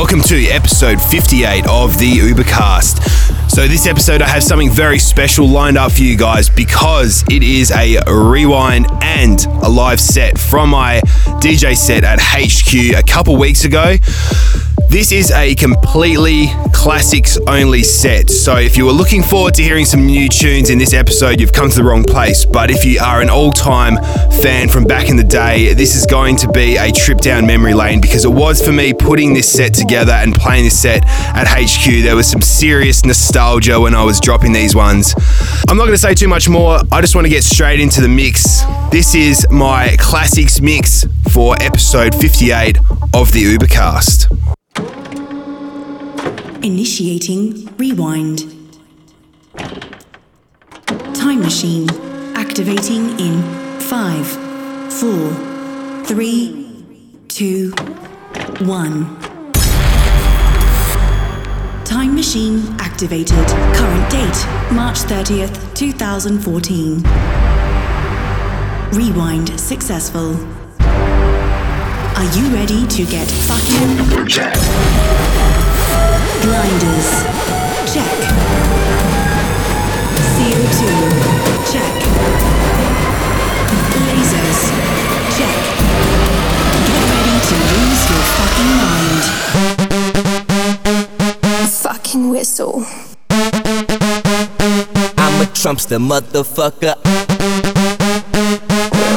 welcome to episode 58 of the Ubercast. So, this episode, I have something very special lined up for you guys because it is a rewind and a live set from my DJ set at HQ a couple weeks ago. This is a completely classics only set. So if you were looking forward to hearing some new tunes in this episode, you've come to the wrong place. But if you are an all time fan from back in the day, this is going to be a trip down memory lane because it was for me putting this set together and playing this set at HQ. There was some serious nostalgia when I was dropping these ones. I'm not going to say too much more. I just want to get straight into the mix. This is my classics mix for episode 58 of the Ubercast. Initiating rewind. Time machine activating in five, four, three, two, one. Time machine activated. Current date March 30th, 2014. Rewind successful. Are you ready to get fucking? Blinders. Check. CO2. Check. Lasers. Check. Get ready to lose your fucking mind. Fucking whistle. I'm a Trumpsta motherfucker.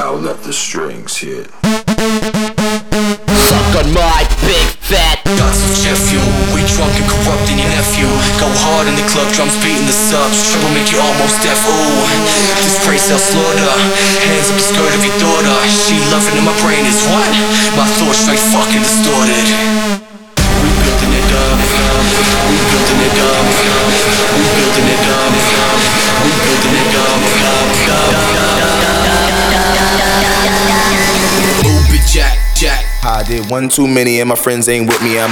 I'll let the strings hit. Suck on my big fat Got some jet fuel, we drunk and corrupting your nephew. Go hard in the club, drums beating the subs Triple make you almost deaf, ooh This phrase sells slaughter. Hands up the skirt of your daughter. She loving in my brain is what? My thoughts straight fucking distorted one too many and my friends ain't with me. I'm.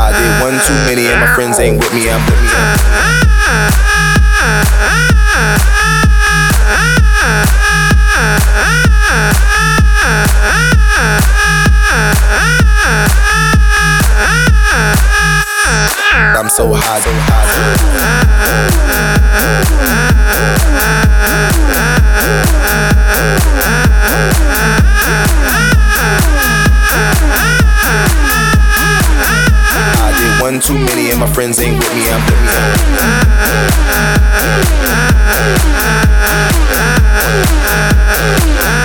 I did one too many and my friends ain't with me. I'm with I'm so high, so high. I did one too many and my friends ain't with me. I'm with I'm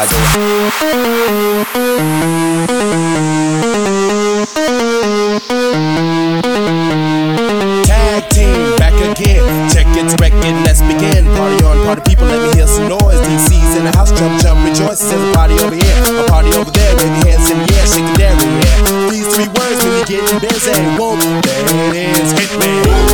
high. Tag team back again. Check it, wreck it, let's begin. Party on, party people, let me hear some noise. DC's in the house, jump, jump, rejoice. There's a party over here, a party over there. Wave your hands in the air. These three words you're getting busy. Whoa, there it is, hit me.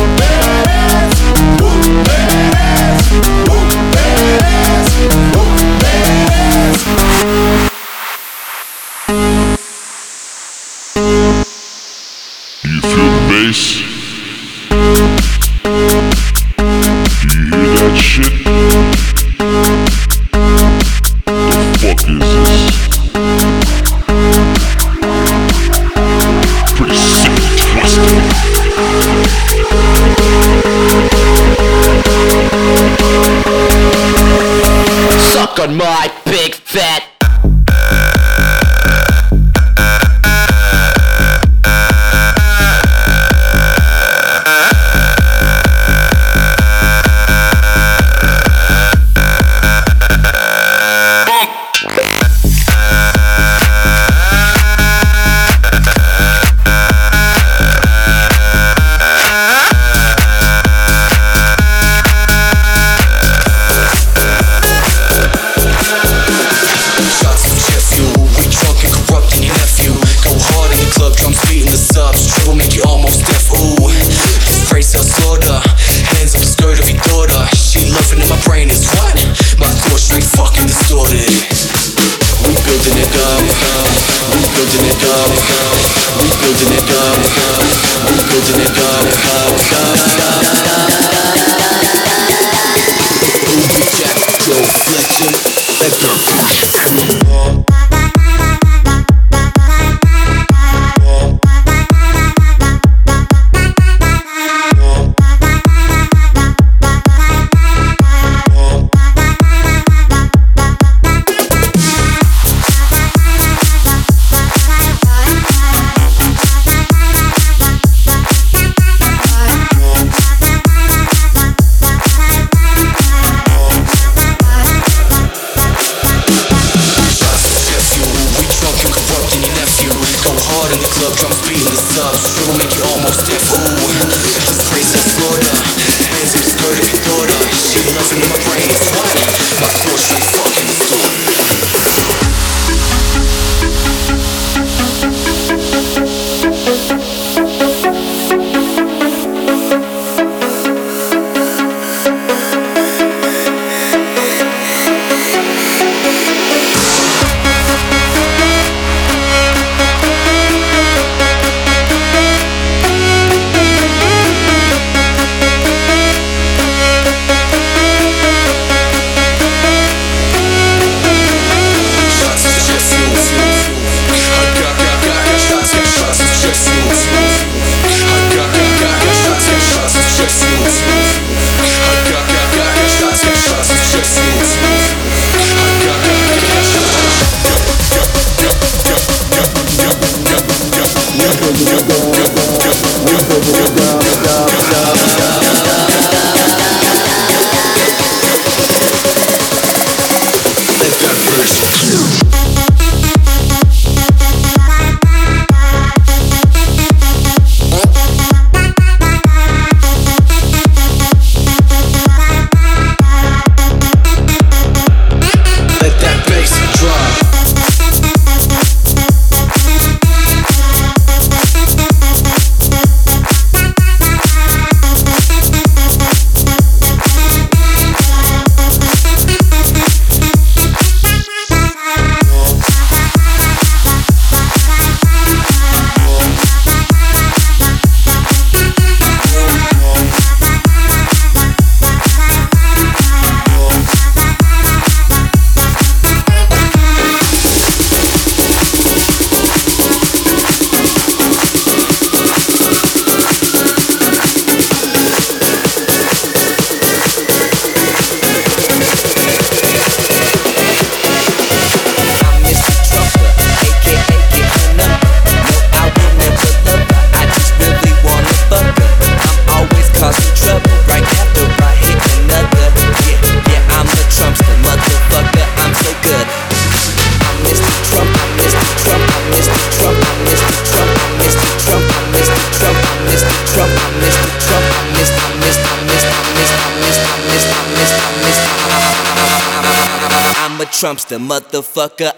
Motherfucker.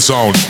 Baseline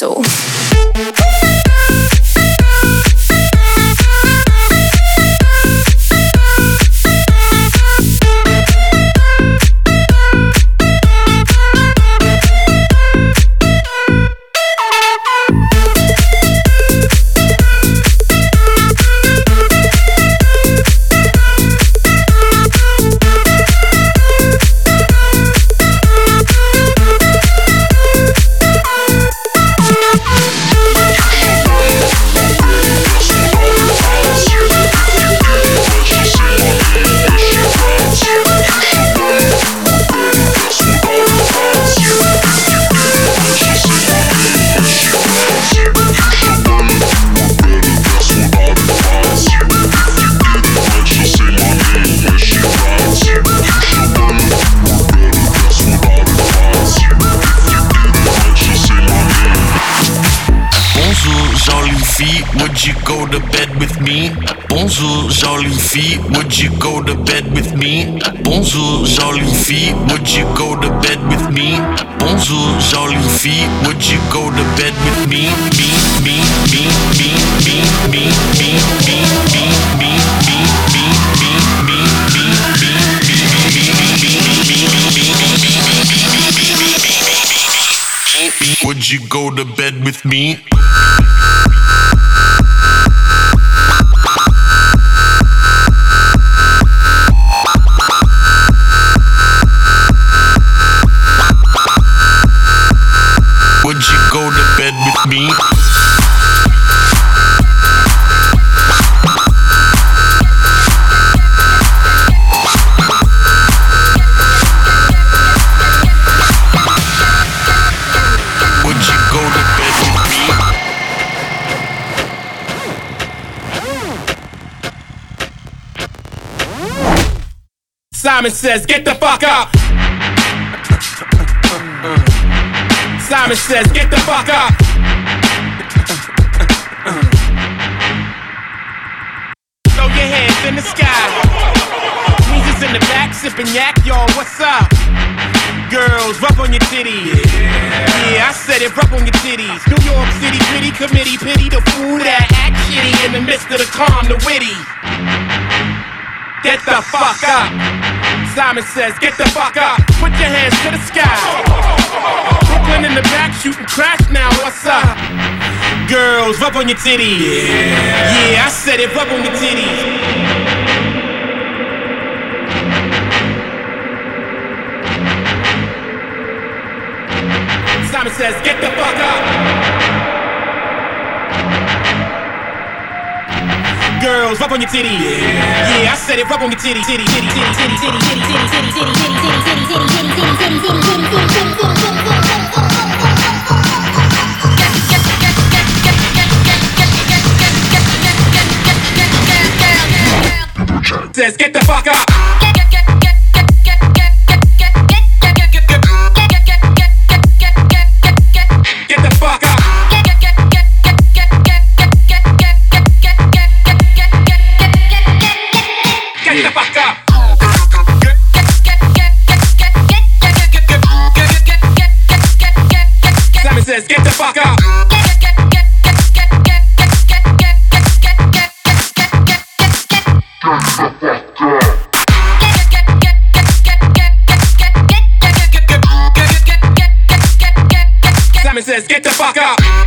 soul. Fille, would you go to bed with me? Bonjour, jolie would you go to bed with me? Me, me, me, me, me, me, me, me, me, me, me, me, me, me, me, me, me, Would you go to bed with me? Simon says, get the fuck up. Simon says, get the fuck up. Throw your hands in the sky. Weezer's in the back, sipping yak, y'all, what's up? Girls, rub on your titties. Yeah, I said it, rub on your titties. New York City, pity committee, pity the fool that act shitty in the midst of the calm, the witty. Get the fuck up. Simon says, get the fuck up. Put your hands to the sky. Brooklyn in the back shooting crash now, what's up? Girls, rub on your titties. Yeah, I said it, rub on your titties. Simon says, get the fuck up. Girls, rub on your titties. Yeah, I said it, rub on your titty, titty, titty, titty, titty, titty, titty, titty, titty, titty, titty, titty, titty, titty, titty, Says, get the fuck up. Simon says, get the fuck up. Simon says, get the fuck up.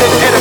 Give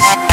the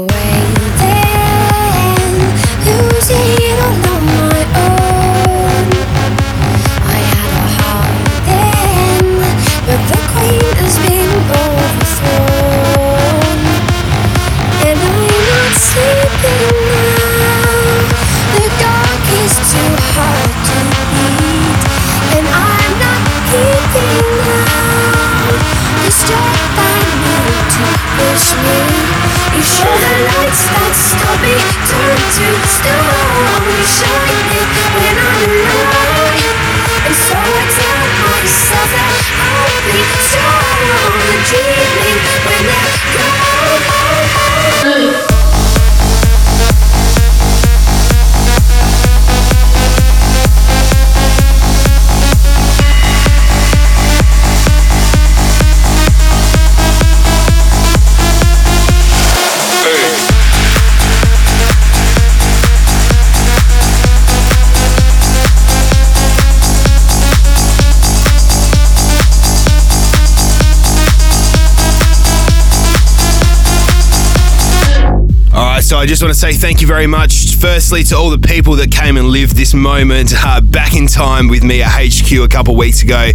away. I just want to say thank you very much. Firstly, to all the people that came and lived this moment uh, back in time with me at HQ a couple weeks ago,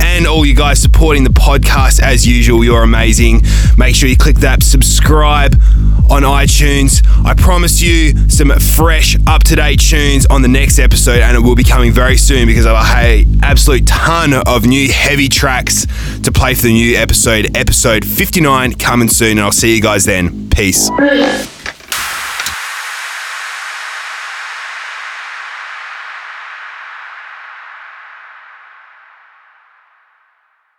and all you guys supporting the podcast as usual. You're amazing. Make sure you click that subscribe on iTunes. I promise you some fresh, up to date tunes on the next episode, and it will be coming very soon because I have a absolute ton of new heavy tracks to play for the new episode, episode 59, coming soon. And I'll see you guys then. Peace.